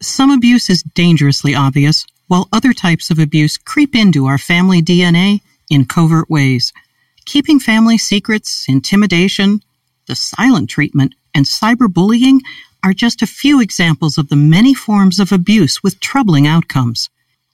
Some abuse is dangerously obvious, while other types of abuse creep into our family DNA in covert ways. Keeping family secrets, intimidation, the silent treatment, and cyberbullying are just a few examples of the many forms of abuse with troubling outcomes.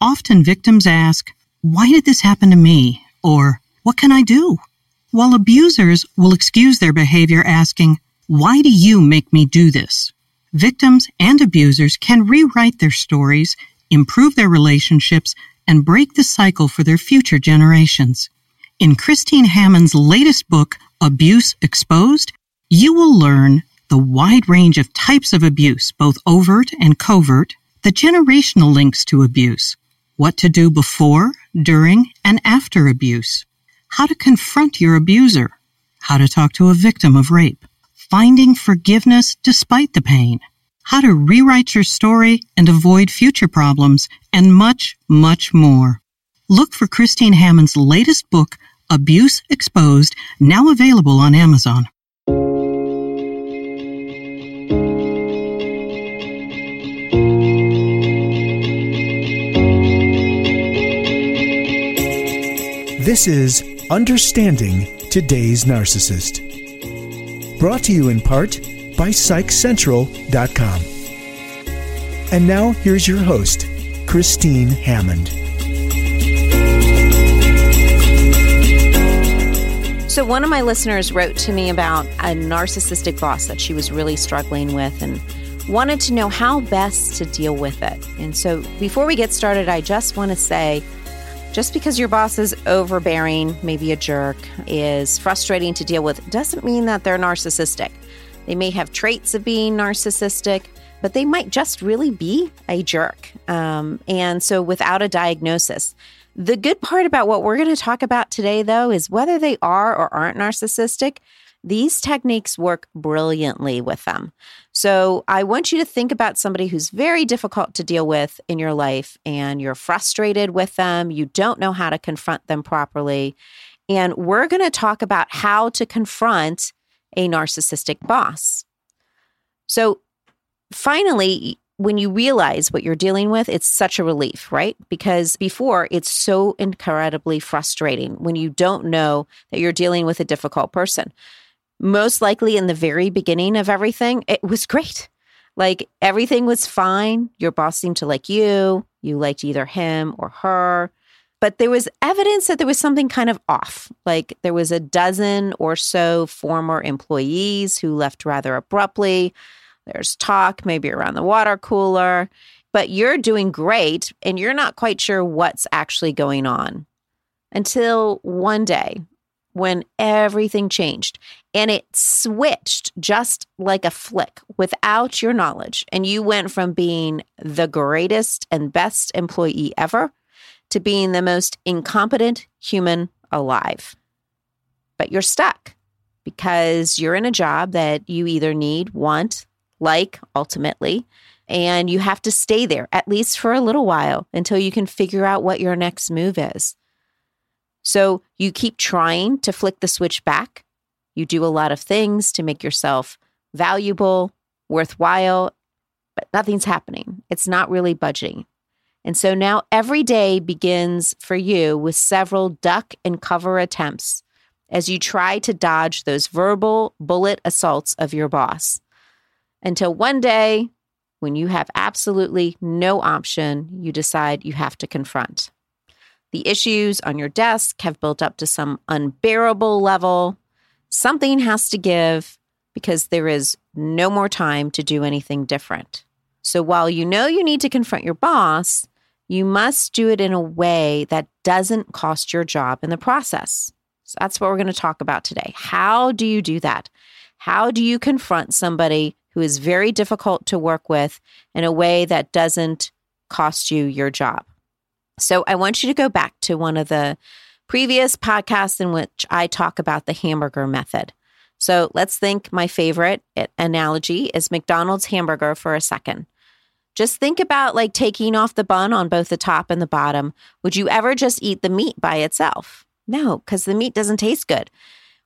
Often victims ask, Why did this happen to me? Or, What can I do? While abusers will excuse their behavior asking, Why do you make me do this? Victims and abusers can rewrite their stories, improve their relationships, and break the cycle for their future generations. In Christine Hammond's latest book, Abuse Exposed, you will learn the wide range of types of abuse, both overt and covert, the generational links to abuse, what to do before, during, and after abuse, how to confront your abuser, how to talk to a victim of rape, finding forgiveness despite the pain, how to rewrite your story and avoid future problems, and much, much more. Look for Christine Hammond's latest book, Abuse Exposed, now available on Amazon. This is Understanding Today's Narcissist. Brought to you in part by PsychCentral.com. And now here's your host, Christine Hammond. So, one of my listeners wrote to me about a narcissistic boss that she was really struggling with and wanted to know how best to deal with it. And so, before we get started, I just want to say just because your boss is overbearing, maybe a jerk, is frustrating to deal with, doesn't mean that they're narcissistic. They may have traits of being narcissistic, but they might just really be a jerk. Um, and so, without a diagnosis, the good part about what we're going to talk about today, though, is whether they are or aren't narcissistic, these techniques work brilliantly with them. So, I want you to think about somebody who's very difficult to deal with in your life and you're frustrated with them, you don't know how to confront them properly. And we're going to talk about how to confront a narcissistic boss. So finally, when you realize what you're dealing with, it's such a relief, right? Because before it's so incredibly frustrating when you don't know that you're dealing with a difficult person. Most likely in the very beginning of everything, it was great. Like everything was fine. Your boss seemed to like you. You liked either him or her but there was evidence that there was something kind of off. Like there was a dozen or so former employees who left rather abruptly. There's talk maybe around the water cooler, but you're doing great and you're not quite sure what's actually going on until one day when everything changed and it switched just like a flick without your knowledge. And you went from being the greatest and best employee ever to being the most incompetent human alive. But you're stuck because you're in a job that you either need, want, like ultimately, and you have to stay there at least for a little while until you can figure out what your next move is. So you keep trying to flick the switch back. You do a lot of things to make yourself valuable, worthwhile, but nothing's happening. It's not really budging. And so now every day begins for you with several duck and cover attempts as you try to dodge those verbal bullet assaults of your boss. Until one day, when you have absolutely no option, you decide you have to confront. The issues on your desk have built up to some unbearable level. Something has to give because there is no more time to do anything different. So while you know you need to confront your boss, you must do it in a way that doesn't cost your job in the process. So that's what we're going to talk about today. How do you do that? How do you confront somebody who is very difficult to work with in a way that doesn't cost you your job. So I want you to go back to one of the previous podcasts in which I talk about the hamburger method. So let's think my favorite analogy is McDonald's hamburger for a second. Just think about like taking off the bun on both the top and the bottom. Would you ever just eat the meat by itself? No, because the meat doesn't taste good.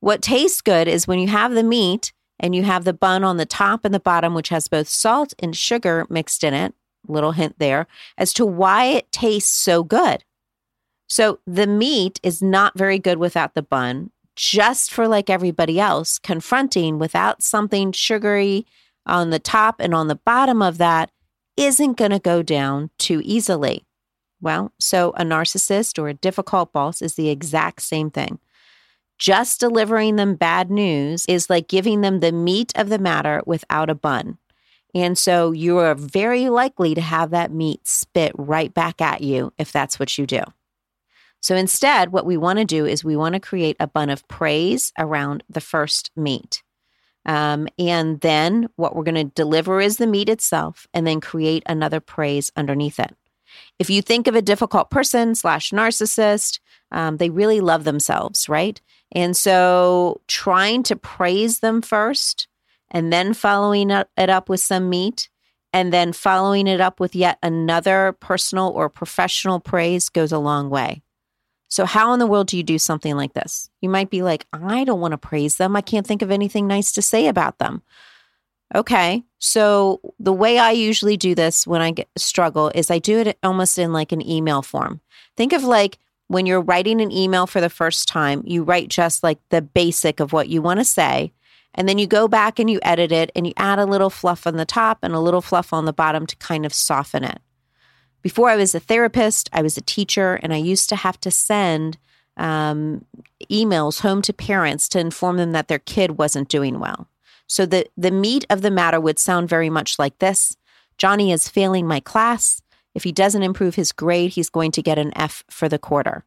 What tastes good is when you have the meat and you have the bun on the top and the bottom, which has both salt and sugar mixed in it. Little hint there as to why it tastes so good. So the meat is not very good without the bun, just for like everybody else, confronting without something sugary on the top and on the bottom of that isn't going to go down too easily. Well, so a narcissist or a difficult boss is the exact same thing. Just delivering them bad news is like giving them the meat of the matter without a bun. And so you are very likely to have that meat spit right back at you if that's what you do. So instead, what we want to do is we want to create a bun of praise around the first meat. Um, and then what we're going to deliver is the meat itself and then create another praise underneath it. If you think of a difficult person slash narcissist, um, they really love themselves, right? And so trying to praise them first and then following it up with some meat and then following it up with yet another personal or professional praise goes a long way. So, how in the world do you do something like this? You might be like, I don't want to praise them. I can't think of anything nice to say about them. Okay. So, the way I usually do this when I get, struggle is I do it almost in like an email form. Think of like when you're writing an email for the first time, you write just like the basic of what you want to say. And then you go back and you edit it and you add a little fluff on the top and a little fluff on the bottom to kind of soften it. Before I was a therapist, I was a teacher, and I used to have to send um, emails home to parents to inform them that their kid wasn't doing well. So the, the meat of the matter would sound very much like this Johnny is failing my class. If he doesn't improve his grade, he's going to get an F for the quarter.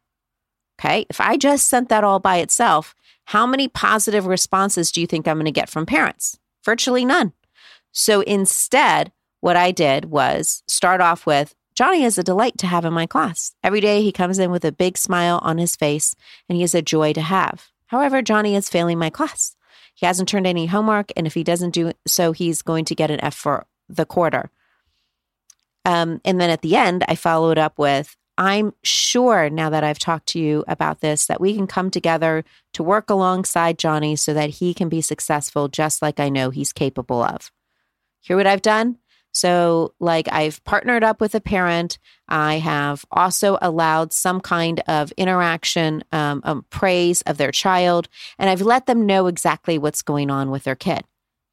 Okay. If I just sent that all by itself, how many positive responses do you think I'm going to get from parents? Virtually none. So instead, what I did was start off with Johnny is a delight to have in my class. Every day he comes in with a big smile on his face and he is a joy to have. However, Johnny is failing my class. He hasn't turned any homework, and if he doesn't do so, he's going to get an F for the quarter. Um, and then at the end, I followed up with I'm sure now that I've talked to you about this that we can come together to work alongside Johnny so that he can be successful just like I know he's capable of. Hear what I've done? So, like, I've partnered up with a parent. I have also allowed some kind of interaction, um, um, praise of their child, and I've let them know exactly what's going on with their kid.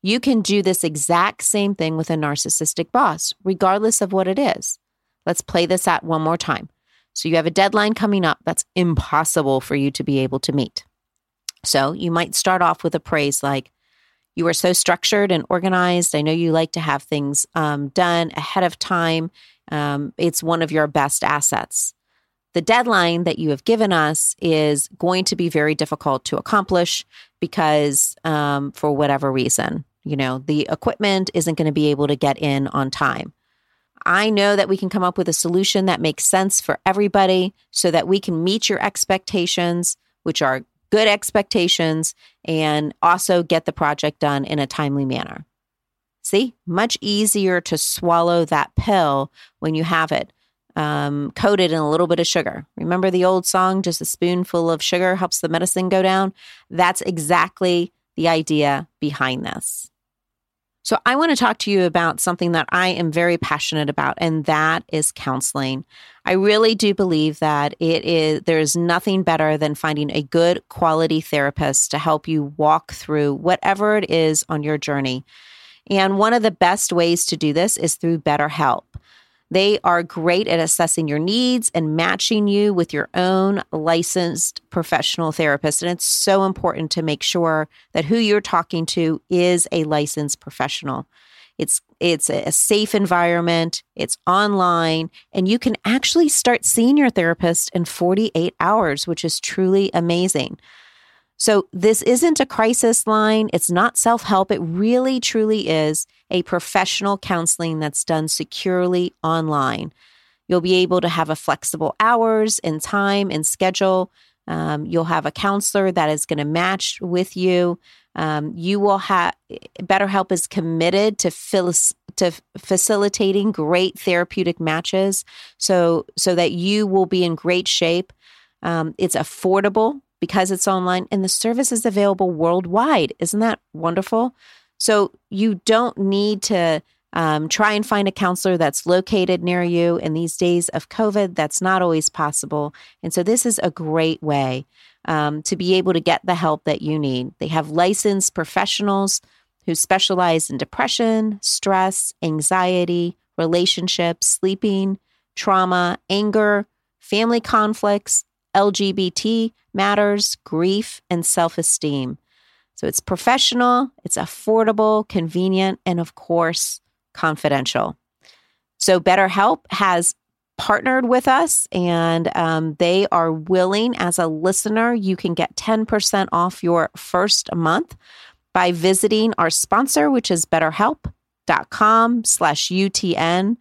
You can do this exact same thing with a narcissistic boss, regardless of what it is. Let's play this out one more time. So, you have a deadline coming up that's impossible for you to be able to meet. So, you might start off with a praise like, you are so structured and organized. I know you like to have things um, done ahead of time. Um, it's one of your best assets. The deadline that you have given us is going to be very difficult to accomplish because, um, for whatever reason, you know, the equipment isn't going to be able to get in on time. I know that we can come up with a solution that makes sense for everybody so that we can meet your expectations, which are good expectations, and also get the project done in a timely manner. See, much easier to swallow that pill when you have it um, coated in a little bit of sugar. Remember the old song, just a spoonful of sugar helps the medicine go down? That's exactly the idea behind this. So, I want to talk to you about something that I am very passionate about, and that is counseling. I really do believe that it is there's nothing better than finding a good quality therapist to help you walk through whatever it is on your journey. And one of the best ways to do this is through BetterHelp. They are great at assessing your needs and matching you with your own licensed professional therapist. And it's so important to make sure that who you're talking to is a licensed professional. It's it's a safe environment, it's online, and you can actually start seeing your therapist in 48 hours, which is truly amazing. So, this isn't a crisis line. It's not self help. It really, truly is a professional counseling that's done securely online. You'll be able to have a flexible hours and time and schedule. Um, you'll have a counselor that is going to match with you. Um, you will have BetterHelp is committed to fill, to facilitating great therapeutic matches, so so that you will be in great shape. Um, it's affordable because it's online, and the service is available worldwide. Isn't that wonderful? So you don't need to um, try and find a counselor that's located near you. In these days of COVID, that's not always possible. And so this is a great way um, to be able to get the help that you need. They have licensed professionals who specialize in depression, stress, anxiety, relationships, sleeping, trauma, anger, family conflicts, LGBT matters, grief, and self esteem. So it's professional, it's affordable, convenient, and of course, confidential. So BetterHelp has partnered with us and um, they are willing, as a listener, you can get 10% off your first month by visiting our sponsor, which is betterhelp.com slash UTN.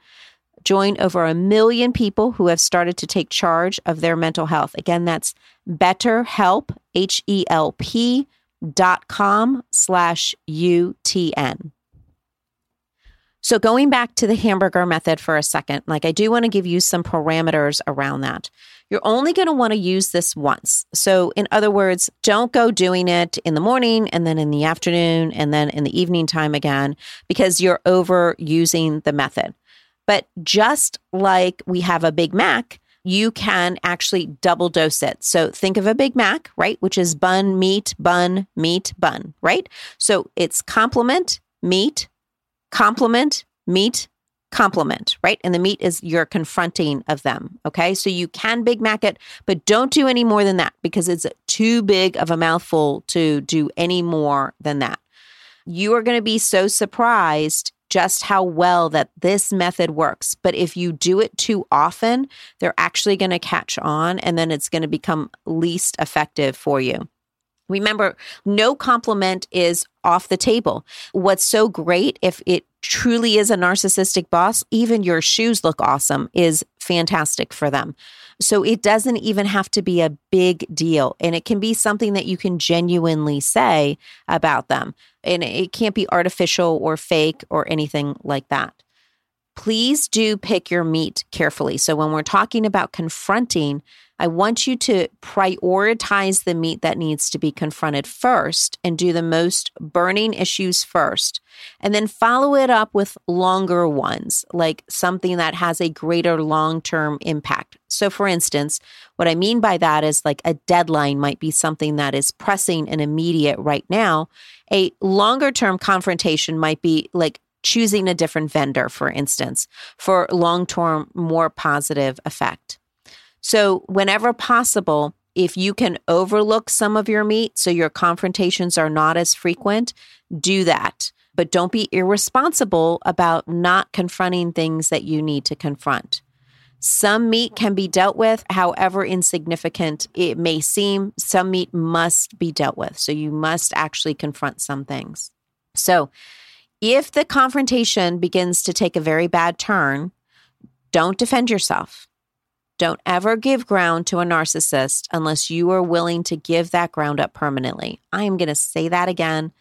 Join over a million people who have started to take charge of their mental health. Again, that's betterhelp, H-E-L-P dot com slash UTN. So, going back to the hamburger method for a second, like I do want to give you some parameters around that. You're only going to want to use this once. So, in other words, don't go doing it in the morning and then in the afternoon and then in the evening time again because you're overusing the method. But just like we have a Big Mac, you can actually double dose it. So think of a Big Mac, right? Which is bun, meat, bun, meat, bun, right? So it's compliment, meat, compliment, meat, compliment, right? And the meat is your confronting of them. Okay. So you can Big Mac it, but don't do any more than that because it's too big of a mouthful to do any more than that. You are going to be so surprised just how well that this method works. But if you do it too often, they're actually going to catch on and then it's going to become least effective for you. Remember, no compliment is off the table. What's so great if it truly is a narcissistic boss, even your shoes look awesome is fantastic for them. So it doesn't even have to be a big deal. And it can be something that you can genuinely say about them. And it can't be artificial or fake or anything like that. Please do pick your meat carefully. So when we're talking about confronting, I want you to prioritize the meat that needs to be confronted first and do the most burning issues first. And then follow it up with longer ones, like something that has a greater long term impact. So, for instance, what I mean by that is like a deadline might be something that is pressing and immediate right now. A longer term confrontation might be like choosing a different vendor, for instance, for long term, more positive effect. So, whenever possible, if you can overlook some of your meat so your confrontations are not as frequent, do that. But don't be irresponsible about not confronting things that you need to confront. Some meat can be dealt with, however insignificant it may seem. Some meat must be dealt with. So you must actually confront some things. So if the confrontation begins to take a very bad turn, don't defend yourself. Don't ever give ground to a narcissist unless you are willing to give that ground up permanently. I am going to say that again.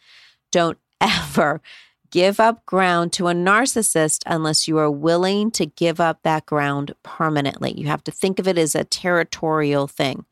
Don't ever give up ground to a narcissist unless you are willing to give up that ground permanently. You have to think of it as a territorial thing.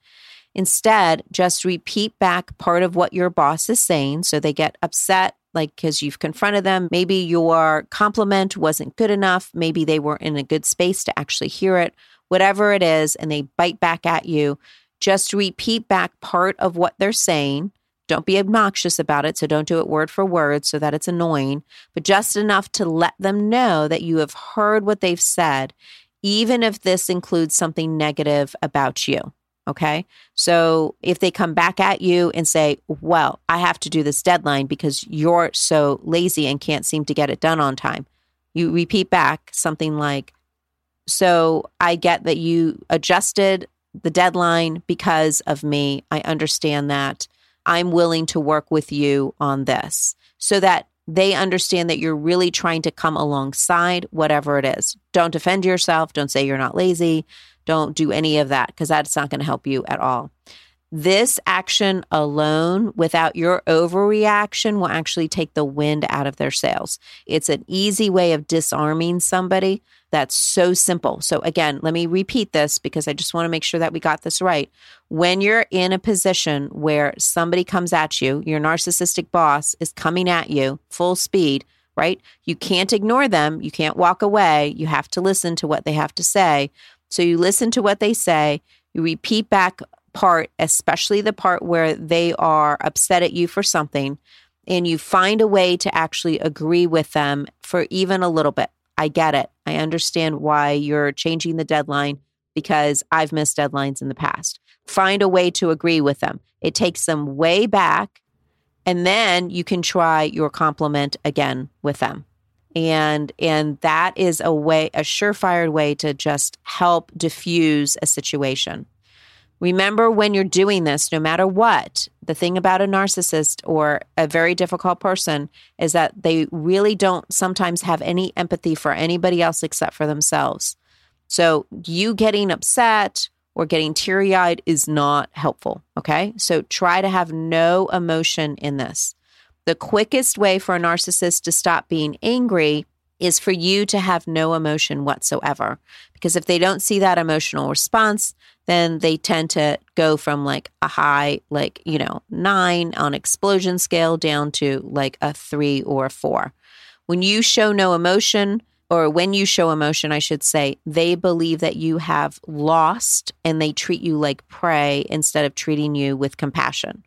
Instead, just repeat back part of what your boss is saying so they get upset like because you've confronted them. Maybe your compliment wasn't good enough. Maybe they weren't in a good space to actually hear it whatever it is, and they bite back at you, just repeat back part of what they're saying. Don't be obnoxious about it. So don't do it word for word so that it's annoying, but just enough to let them know that you have heard what they've said, even if this includes something negative about you. Okay. So if they come back at you and say, well, I have to do this deadline because you're so lazy and can't seem to get it done on time, you repeat back something like, so I get that you adjusted the deadline because of me. I understand that. I'm willing to work with you on this so that they understand that you're really trying to come alongside whatever it is. Don't defend yourself. Don't say you're not lazy. Don't do any of that because that's not going to help you at all. This action alone, without your overreaction, will actually take the wind out of their sails. It's an easy way of disarming somebody that's so simple. So, again, let me repeat this because I just want to make sure that we got this right. When you're in a position where somebody comes at you, your narcissistic boss is coming at you full speed, right? You can't ignore them. You can't walk away. You have to listen to what they have to say. So, you listen to what they say, you repeat back part, especially the part where they are upset at you for something, and you find a way to actually agree with them for even a little bit. I get it. I understand why you're changing the deadline because I've missed deadlines in the past. Find a way to agree with them. It takes them way back, and then you can try your compliment again with them. And and that is a way, a surefire way to just help diffuse a situation. Remember when you're doing this, no matter what, the thing about a narcissist or a very difficult person is that they really don't sometimes have any empathy for anybody else except for themselves. So you getting upset or getting teary eyed is not helpful. Okay. So try to have no emotion in this. The quickest way for a narcissist to stop being angry is for you to have no emotion whatsoever. Because if they don't see that emotional response, then they tend to go from like a high, like, you know, nine on explosion scale down to like a three or a four. When you show no emotion, or when you show emotion, I should say, they believe that you have lost and they treat you like prey instead of treating you with compassion.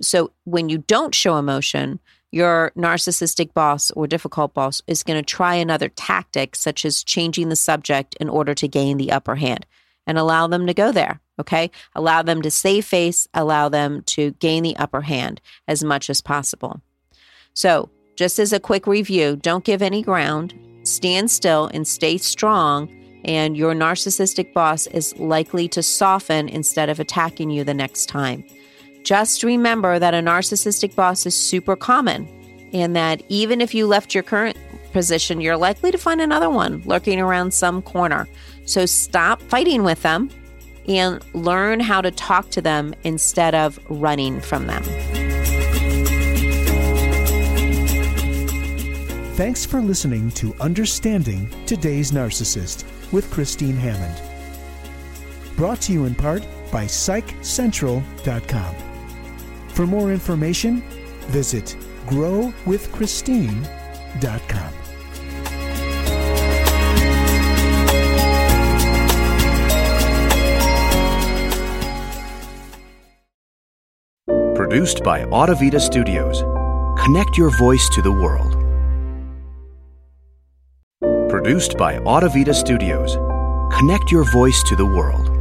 So when you don't show emotion, your narcissistic boss or difficult boss is going to try another tactic, such as changing the subject in order to gain the upper hand and allow them to go there. Okay. Allow them to save face, allow them to gain the upper hand as much as possible. So, just as a quick review, don't give any ground, stand still and stay strong, and your narcissistic boss is likely to soften instead of attacking you the next time. Just remember that a narcissistic boss is super common and that even if you left your current position, you're likely to find another one lurking around some corner. So stop fighting with them and learn how to talk to them instead of running from them. Thanks for listening to Understanding Today's Narcissist with Christine Hammond. Brought to you in part by PsychCentral.com. For more information, visit growwithchristine.com. Produced by Audavita Studios. Connect your voice to the world. Produced by Audavita Studios. Connect your voice to the world.